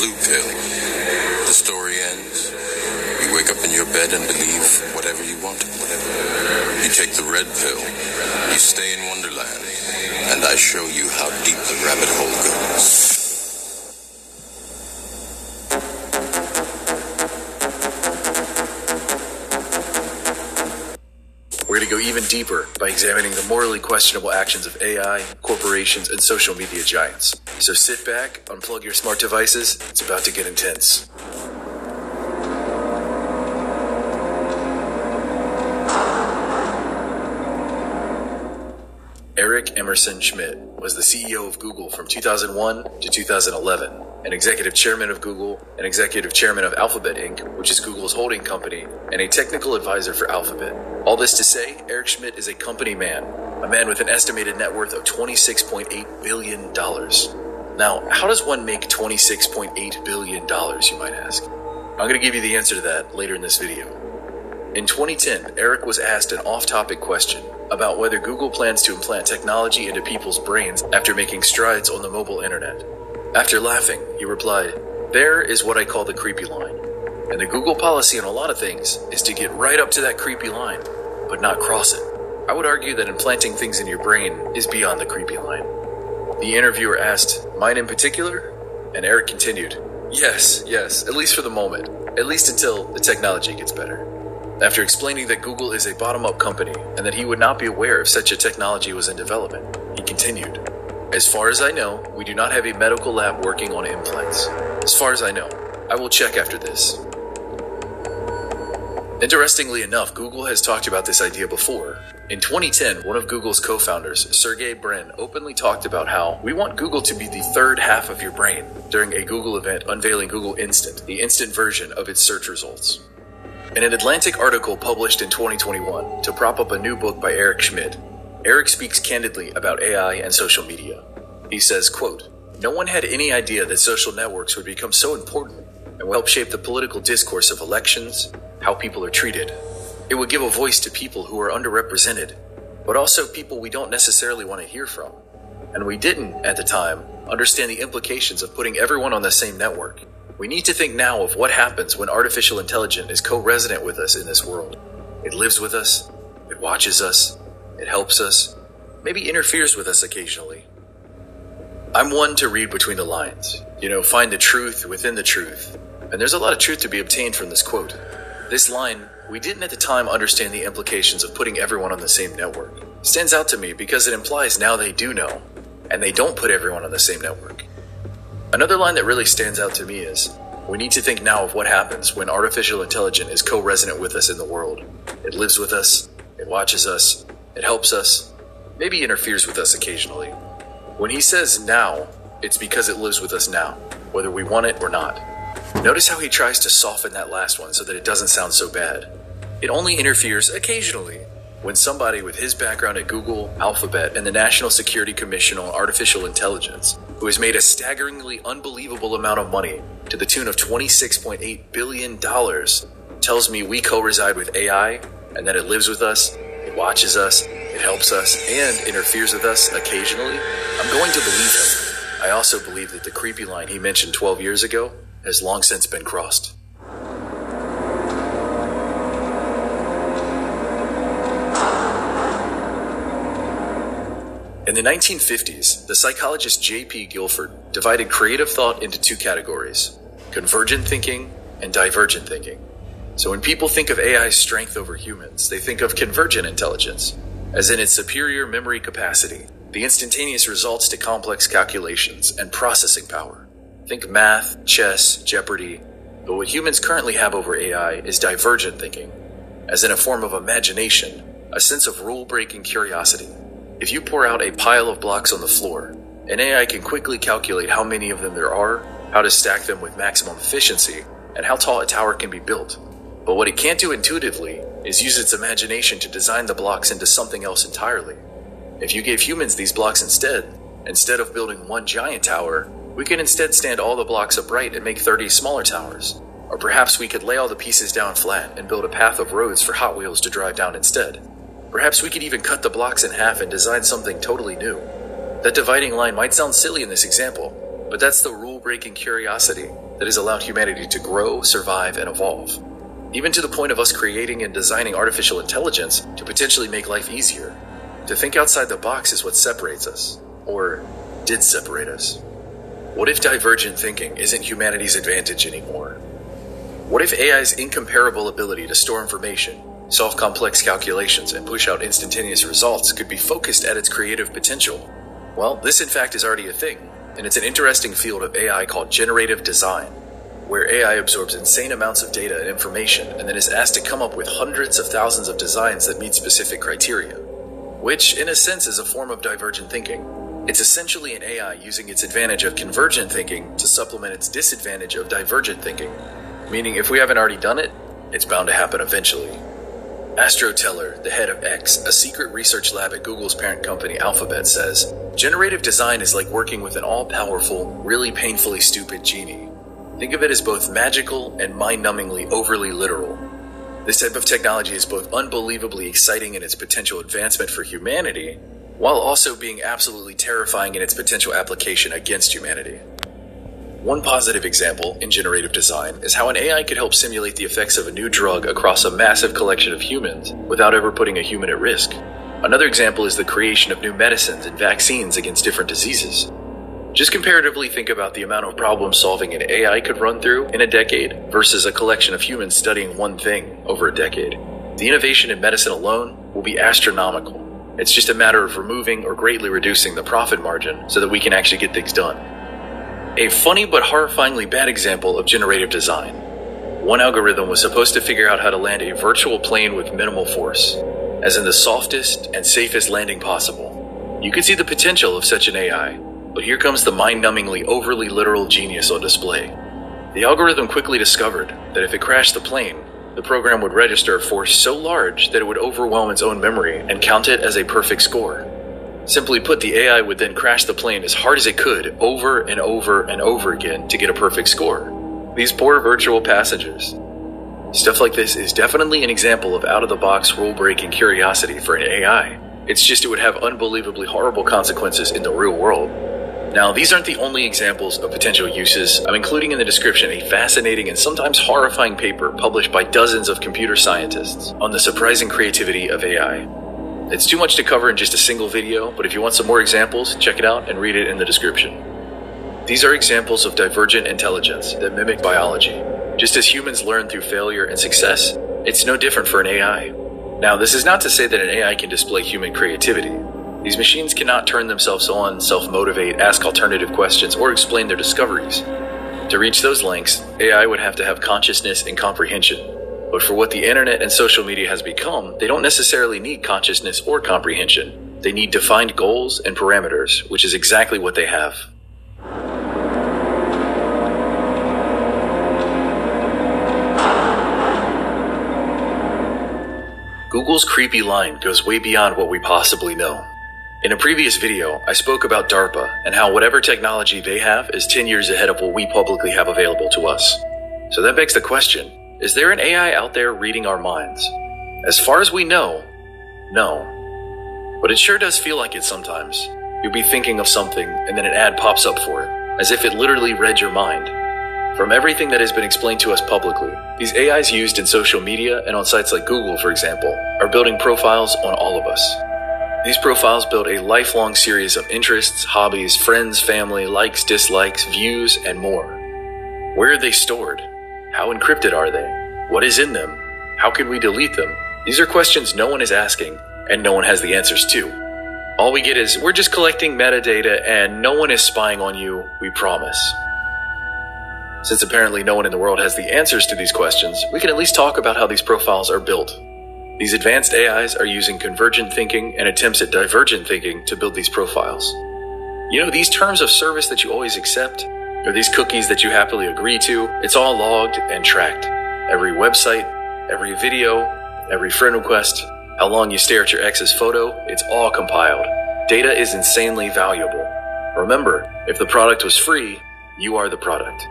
blue pill, the story ends. You wake up in your bed and believe whatever you want. You take the red pill, you stay in Wonderland, and I show you how deep the rabbit hole goes. We're going to go even deeper by examining the morally questionable actions of AI, corporations, and social media giants. So sit back, unplug your smart devices. It's about to get intense. Eric Emerson Schmidt was the CEO of Google from 2001 to 2011, an executive chairman of Google, an executive chairman of Alphabet Inc., which is Google's holding company, and a technical advisor for Alphabet. All this to say, Eric Schmidt is a company man, a man with an estimated net worth of $26.8 billion. Now, how does one make $26.8 billion, you might ask? I'm going to give you the answer to that later in this video. In 2010, Eric was asked an off topic question about whether Google plans to implant technology into people's brains after making strides on the mobile internet. After laughing, he replied, There is what I call the creepy line. And the Google policy on a lot of things is to get right up to that creepy line, but not cross it. I would argue that implanting things in your brain is beyond the creepy line. The interviewer asked, Mine in particular? And Eric continued, Yes, yes, at least for the moment, at least until the technology gets better. After explaining that Google is a bottom up company and that he would not be aware if such a technology was in development, he continued, As far as I know, we do not have a medical lab working on implants. As far as I know, I will check after this. Interestingly enough, Google has talked about this idea before. In 2010, one of Google's co founders, Sergey Brin, openly talked about how we want Google to be the third half of your brain during a Google event unveiling Google Instant, the instant version of its search results. In an Atlantic article published in 2021 to prop up a new book by Eric Schmidt, Eric speaks candidly about AI and social media. He says, quote, No one had any idea that social networks would become so important and will help shape the political discourse of elections, how people are treated. It would give a voice to people who are underrepresented, but also people we don't necessarily want to hear from. And we didn't, at the time, understand the implications of putting everyone on the same network. We need to think now of what happens when artificial intelligence is co resident with us in this world. It lives with us, it watches us, it helps us, maybe interferes with us occasionally. I'm one to read between the lines, you know, find the truth within the truth. And there's a lot of truth to be obtained from this quote. This line, we didn't at the time understand the implications of putting everyone on the same network, stands out to me because it implies now they do know, and they don't put everyone on the same network. Another line that really stands out to me is we need to think now of what happens when artificial intelligence is co resident with us in the world. It lives with us, it watches us, it helps us, maybe interferes with us occasionally. When he says now, it's because it lives with us now, whether we want it or not. Notice how he tries to soften that last one so that it doesn't sound so bad. It only interferes occasionally when somebody with his background at Google, Alphabet, and the National Security Commission on Artificial Intelligence, who has made a staggeringly unbelievable amount of money to the tune of $26.8 billion, tells me we co reside with AI and that it lives with us, it watches us, it helps us, and interferes with us occasionally, I'm going to believe him. I also believe that the creepy line he mentioned 12 years ago has long since been crossed. In the 1950s, the psychologist J.P. Guilford divided creative thought into two categories convergent thinking and divergent thinking. So when people think of AI's strength over humans, they think of convergent intelligence, as in its superior memory capacity, the instantaneous results to complex calculations, and processing power. Think math, chess, Jeopardy. But what humans currently have over AI is divergent thinking, as in a form of imagination, a sense of rule breaking curiosity. If you pour out a pile of blocks on the floor, an AI can quickly calculate how many of them there are, how to stack them with maximum efficiency, and how tall a tower can be built. But what it can't do intuitively is use its imagination to design the blocks into something else entirely. If you gave humans these blocks instead, instead of building one giant tower, we could instead stand all the blocks upright and make 30 smaller towers. Or perhaps we could lay all the pieces down flat and build a path of roads for Hot Wheels to drive down instead. Perhaps we could even cut the blocks in half and design something totally new. That dividing line might sound silly in this example, but that's the rule breaking curiosity that has allowed humanity to grow, survive, and evolve. Even to the point of us creating and designing artificial intelligence to potentially make life easier. To think outside the box is what separates us, or did separate us. What if divergent thinking isn't humanity's advantage anymore? What if AI's incomparable ability to store information, solve complex calculations, and push out instantaneous results could be focused at its creative potential? Well, this in fact is already a thing, and it's an interesting field of AI called generative design, where AI absorbs insane amounts of data and information and then is asked to come up with hundreds of thousands of designs that meet specific criteria. Which, in a sense, is a form of divergent thinking. It's essentially an AI using its advantage of convergent thinking to supplement its disadvantage of divergent thinking. Meaning, if we haven't already done it, it's bound to happen eventually. Astro Teller, the head of X, a secret research lab at Google's parent company Alphabet, says Generative design is like working with an all powerful, really painfully stupid genie. Think of it as both magical and mind numbingly overly literal. This type of technology is both unbelievably exciting in its potential advancement for humanity, while also being absolutely terrifying in its potential application against humanity. One positive example in generative design is how an AI could help simulate the effects of a new drug across a massive collection of humans without ever putting a human at risk. Another example is the creation of new medicines and vaccines against different diseases. Just comparatively think about the amount of problem solving an AI could run through in a decade versus a collection of humans studying one thing over a decade. The innovation in medicine alone will be astronomical. It's just a matter of removing or greatly reducing the profit margin so that we can actually get things done. A funny but horrifyingly bad example of generative design. One algorithm was supposed to figure out how to land a virtual plane with minimal force, as in the softest and safest landing possible. You could see the potential of such an AI, but here comes the mind numbingly overly literal genius on display. The algorithm quickly discovered that if it crashed the plane, the program would register a force so large that it would overwhelm its own memory and count it as a perfect score. Simply put, the AI would then crash the plane as hard as it could over and over and over again to get a perfect score. These poor virtual passengers. Stuff like this is definitely an example of out of the box rule breaking curiosity for an AI. It's just it would have unbelievably horrible consequences in the real world. Now, these aren't the only examples of potential uses. I'm including in the description a fascinating and sometimes horrifying paper published by dozens of computer scientists on the surprising creativity of AI. It's too much to cover in just a single video, but if you want some more examples, check it out and read it in the description. These are examples of divergent intelligence that mimic biology. Just as humans learn through failure and success, it's no different for an AI. Now, this is not to say that an AI can display human creativity. These machines cannot turn themselves on, self motivate, ask alternative questions, or explain their discoveries. To reach those lengths, AI would have to have consciousness and comprehension, but for what the internet and social media has become, they don't necessarily need consciousness or comprehension. They need defined goals and parameters, which is exactly what they have. Google's creepy line goes way beyond what we possibly know. In a previous video, I spoke about DARPA and how whatever technology they have is 10 years ahead of what we publicly have available to us. So that begs the question is there an AI out there reading our minds? As far as we know, no. But it sure does feel like it sometimes. You'll be thinking of something and then an ad pops up for it, as if it literally read your mind. From everything that has been explained to us publicly, these AIs used in social media and on sites like Google, for example, are building profiles on all of us. These profiles build a lifelong series of interests, hobbies, friends, family, likes, dislikes, views, and more. Where are they stored? How encrypted are they? What is in them? How can we delete them? These are questions no one is asking, and no one has the answers to. All we get is we're just collecting metadata and no one is spying on you, we promise. Since apparently no one in the world has the answers to these questions, we can at least talk about how these profiles are built. These advanced AIs are using convergent thinking and attempts at divergent thinking to build these profiles. You know, these terms of service that you always accept, or these cookies that you happily agree to, it's all logged and tracked. Every website, every video, every friend request, how long you stare at your ex's photo, it's all compiled. Data is insanely valuable. Remember, if the product was free, you are the product.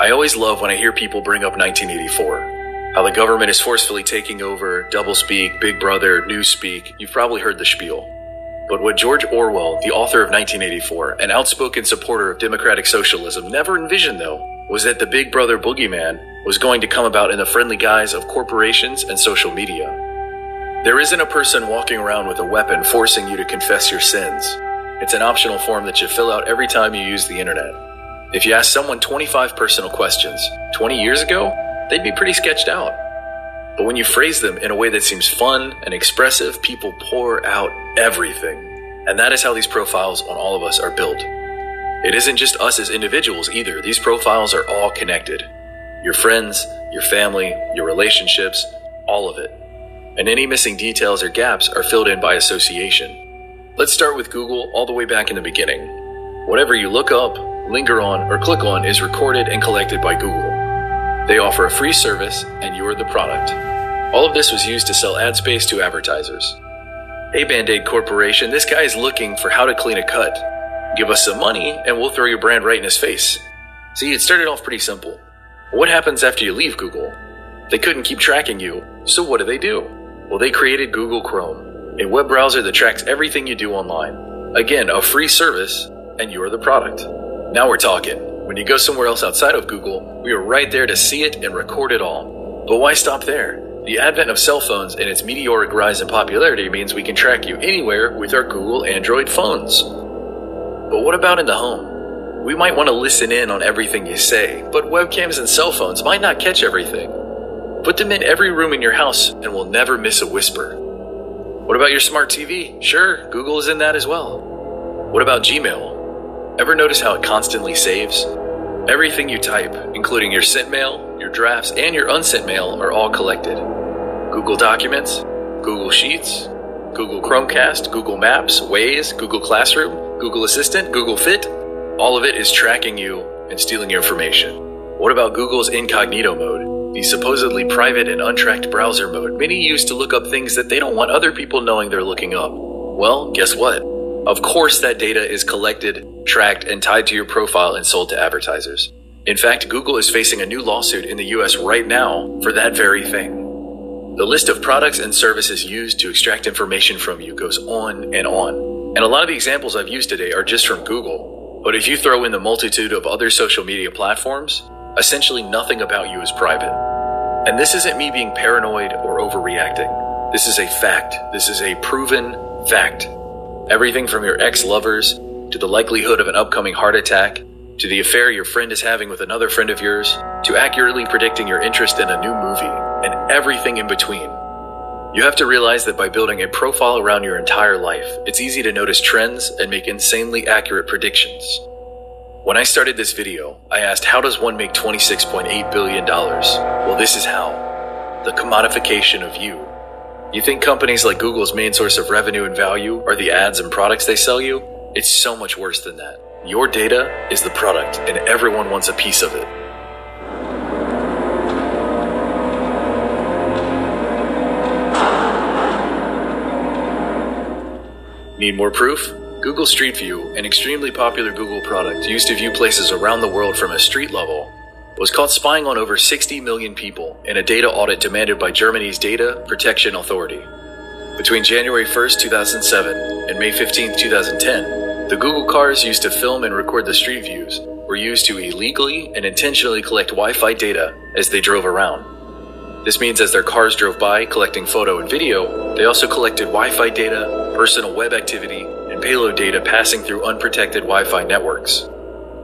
I always love when I hear people bring up 1984. how the government is forcefully taking over, doublespeak, Big Brother, Newspeak. You've probably heard the spiel. But what George Orwell, the author of 1984, an outspoken supporter of democratic socialism, never envisioned, though, was that the Big Brother boogeyman was going to come about in the friendly guise of corporations and social media. There isn't a person walking around with a weapon forcing you to confess your sins. It's an optional form that you fill out every time you use the internet. If you ask someone 25 personal questions 20 years ago, they'd be pretty sketched out. But when you phrase them in a way that seems fun and expressive, people pour out everything. And that is how these profiles on all of us are built. It isn't just us as individuals either. These profiles are all connected. Your friends, your family, your relationships, all of it. And any missing details or gaps are filled in by association. Let's start with Google all the way back in the beginning. Whatever you look up, linger on, or click on is recorded and collected by Google. They offer a free service, and you're the product. All of this was used to sell ad space to advertisers. Hey, Band Aid Corporation, this guy is looking for how to clean a cut. Give us some money, and we'll throw your brand right in his face. See, it started off pretty simple. What happens after you leave Google? They couldn't keep tracking you, so what do they do? Well, they created Google Chrome, a web browser that tracks everything you do online. Again, a free service, and you're the product. Now we're talking. When you go somewhere else outside of Google, we are right there to see it and record it all. But why stop there? The advent of cell phones and its meteoric rise in popularity means we can track you anywhere with our Google Android phones. But what about in the home? We might want to listen in on everything you say, but webcams and cell phones might not catch everything. Put them in every room in your house and we'll never miss a whisper. What about your smart TV? Sure, Google is in that as well. What about Gmail? Ever notice how it constantly saves? Everything you type, including your sent mail, your drafts, and your unsent mail, are all collected. Google Documents, Google Sheets, Google Chromecast, Google Maps, Waze, Google Classroom, Google Assistant, Google Fit. All of it is tracking you and stealing your information. What about Google's incognito mode? The supposedly private and untracked browser mode many use to look up things that they don't want other people knowing they're looking up. Well, guess what? Of course, that data is collected, tracked, and tied to your profile and sold to advertisers. In fact, Google is facing a new lawsuit in the US right now for that very thing. The list of products and services used to extract information from you goes on and on. And a lot of the examples I've used today are just from Google. But if you throw in the multitude of other social media platforms, essentially nothing about you is private. And this isn't me being paranoid or overreacting. This is a fact. This is a proven fact. Everything from your ex lovers, to the likelihood of an upcoming heart attack, to the affair your friend is having with another friend of yours, to accurately predicting your interest in a new movie, and everything in between. You have to realize that by building a profile around your entire life, it's easy to notice trends and make insanely accurate predictions. When I started this video, I asked how does one make $26.8 billion? Well, this is how. The commodification of you. You think companies like Google's main source of revenue and value are the ads and products they sell you? It's so much worse than that. Your data is the product, and everyone wants a piece of it. Need more proof? Google Street View, an extremely popular Google product used to view places around the world from a street level, was caught spying on over 60 million people in a data audit demanded by Germany's Data Protection Authority. Between January 1, 2007 and May 15, 2010, the Google cars used to film and record the street views were used to illegally and intentionally collect Wi Fi data as they drove around. This means as their cars drove by collecting photo and video, they also collected Wi Fi data, personal web activity, and payload data passing through unprotected Wi Fi networks.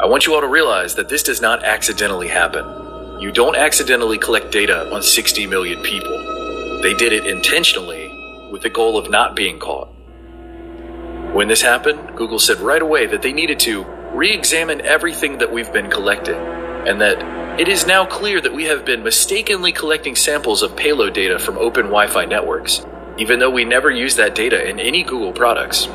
I want you all to realize that this does not accidentally happen. You don't accidentally collect data on 60 million people. They did it intentionally with the goal of not being caught. When this happened, Google said right away that they needed to re examine everything that we've been collecting, and that it is now clear that we have been mistakenly collecting samples of payload data from open Wi Fi networks, even though we never use that data in any Google products.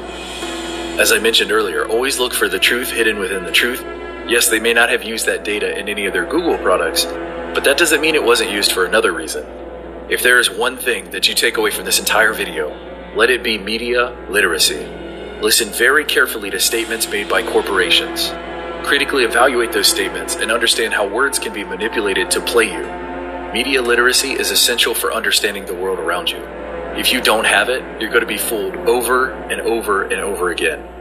As I mentioned earlier, always look for the truth hidden within the truth Yes, they may not have used that data in any of their Google products, but that doesn't mean it wasn't used for another reason. If there is one thing that you take away from this entire video, let it be media literacy. Listen very carefully to statements made by corporations. Critically evaluate those statements and understand how words can be manipulated to play you. media literacy is essential for understanding the world around you. If you don't have it, you're going to be fooled over and over and over again.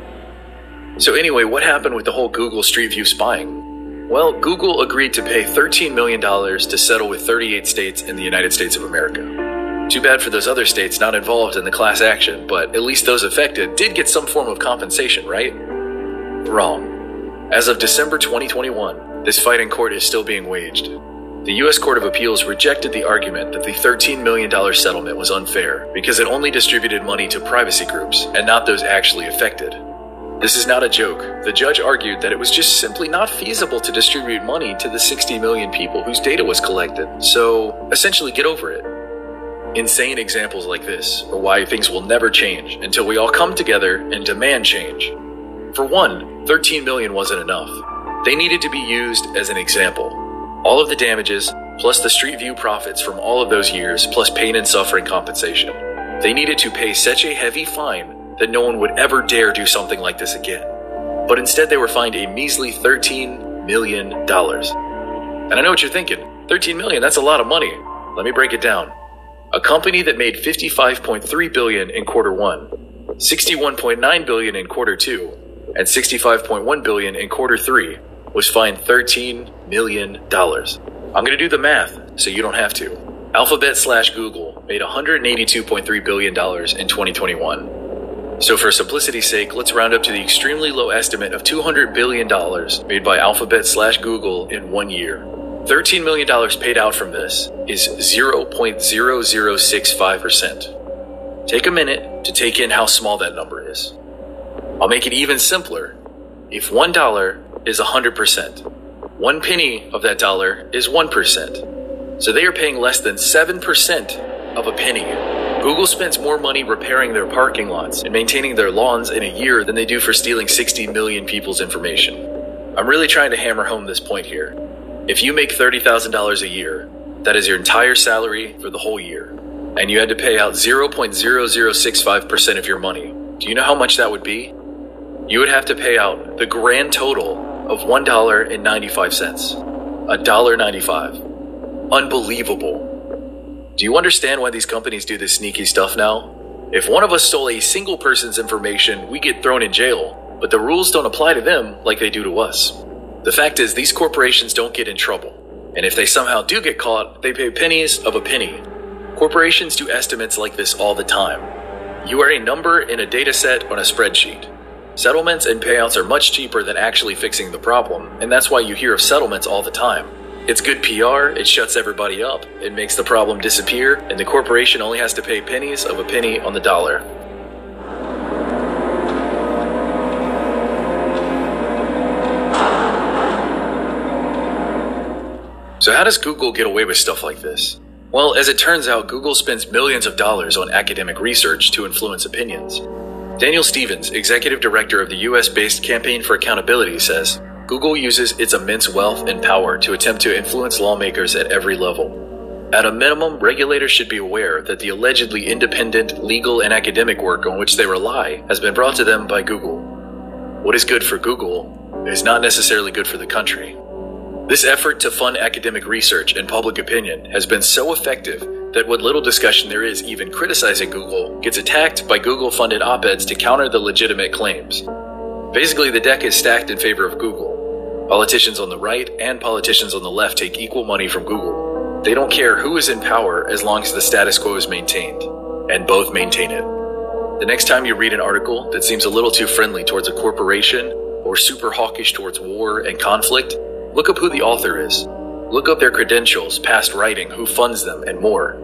So, anyway, what happened with the whole Google Street View spying? Well, Google agreed to pay $13 million to settle with 38 states in the United States of America. Too bad for those other states not involved in the class action, but at least those affected did get some form of compensation, right? Wrong. As of December 2021, this fight in court is still being waged. The U.S. Court of Appeals rejected the argument that the $13 million settlement was unfair because it only distributed money to privacy groups and not those actually affected. This is not a joke. The judge argued that it was just simply not feasible to distribute money to the 60 million people whose data was collected. So, essentially, get over it. Insane examples like this are why things will never change until we all come together and demand change. For one, 13 million wasn't enough. They needed to be used as an example all of the damages, plus the Street View profits from all of those years, plus pain and suffering compensation. They needed to pay such a heavy fine that no one would ever dare do something like this again. But instead, they were fined a measly $13 million. And I know what you're thinking 13 million, that's a lot of money. Let me break it down. A company that made 55.3 billion in quarter 1, 61.9 billion in quarter 2, and 65.1 billion in quarter 3 was fined $13 million. I'm going to do the math so you don't have to. Alphabet slash Google made $182.3 billion in 2021. So, for simplicity's sake, let's round up to the extremely low estimate of $200 billion made by Alphabet slash Google in one year. $13 million paid out from this is 0.0065%. Take a minute to take in how small that number is. I'll make it even simpler. If $1 is 100%. One penny of that dollar is 1%. So they are paying less than 7% of a penny. Google spends more money repairing their parking lots and maintaining their lawns in a year than they do for stealing 60 million people's information. I'm really trying to hammer home this point here. If you make $30,000 a year, that is your entire salary for the whole year, and you had to pay out 0.0065% of your money. Do you know how much that would be? You would have to pay out the grand total of $1.95. A dollar 95. Unbelievable. Do you understand why these companies do this sneaky stuff now? If one of us stole a single person's information, we get thrown in jail, but the rules don't apply to them like they do to us. The fact is, these corporations don't get in trouble, and if they somehow do get caught, they pay pennies of a penny. Corporations do estimates like this all the time. You are a number in a data set on a spreadsheet. Settlements and payouts are much cheaper than actually fixing the problem, and that's why you hear of settlements all the time. It's good PR, it shuts everybody up, it makes the problem disappear, and the corporation only has to pay pennies of a penny on the dollar. So, how does Google get away with stuff like this? Well, as it turns out, Google spends millions of dollars on academic research to influence opinions. Daniel Stevens, executive director of the US based Campaign for Accountability, says Google uses its immense wealth and power to attempt to influence lawmakers at every level. At a minimum, regulators should be aware that the allegedly independent legal and academic work on which they rely has been brought to them by Google. What is good for Google is not necessarily good for the country. This effort to fund academic research and public opinion has been so effective that what little discussion there is even criticizing Google gets attacked by Google funded op eds to counter the legitimate claims. Basically, the deck is stacked in favor of Google. Politicians on the right and politicians on the left take equal money from Google. They don't care who is in power as long as the status quo is maintained, and both maintain it. The next time you read an article that seems a little too friendly towards a corporation or super hawkish towards war and conflict, look up who the author is. Look up their credentials, past writing, who funds them, and more.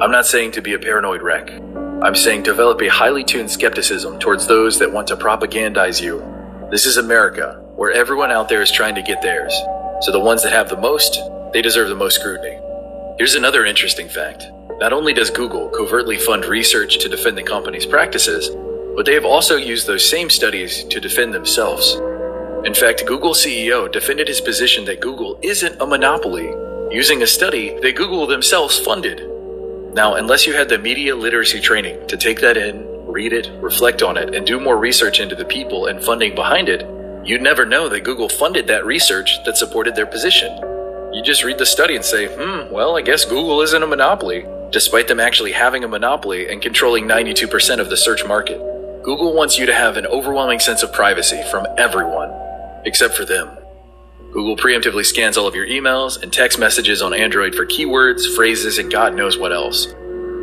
I'm not saying to be a paranoid wreck. I'm saying develop a highly tuned skepticism towards those that want to propagandize you. This is America, where everyone out there is trying to get theirs. So the ones that have the most, they deserve the most scrutiny. Here's another interesting fact. Not only does Google covertly fund research to defend the company's practices, but they have also used those same studies to defend themselves. In fact, Google CEO defended his position that Google isn't a monopoly, using a study that Google themselves funded. Now, unless you had the media literacy training to take that in, read it, reflect on it, and do more research into the people and funding behind it, you'd never know that Google funded that research that supported their position. You just read the study and say, hmm, well, I guess Google isn't a monopoly, despite them actually having a monopoly and controlling 92% of the search market. Google wants you to have an overwhelming sense of privacy from everyone, except for them. Google preemptively scans all of your emails and text messages on Android for keywords, phrases, and God knows what else.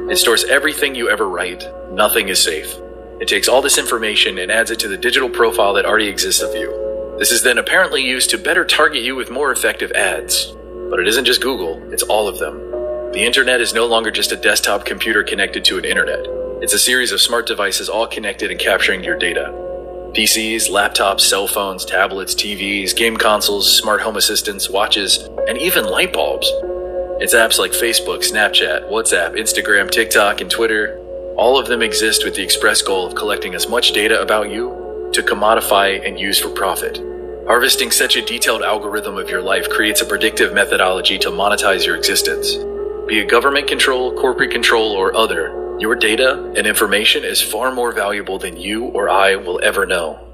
It stores everything you ever write. Nothing is safe. It takes all this information and adds it to the digital profile that already exists of you. This is then apparently used to better target you with more effective ads. But it isn't just Google, it's all of them. The internet is no longer just a desktop computer connected to an internet. It's a series of smart devices all connected and capturing your data. PCs, laptops, cell phones, tablets, TVs, game consoles, smart home assistants, watches, and even light bulbs. It's apps like Facebook, Snapchat, WhatsApp, Instagram, TikTok, and Twitter. All of them exist with the express goal of collecting as much data about you to commodify and use for profit. Harvesting such a detailed algorithm of your life creates a predictive methodology to monetize your existence. Be it government control, corporate control, or other, your data and information is far more valuable than you or I will ever know.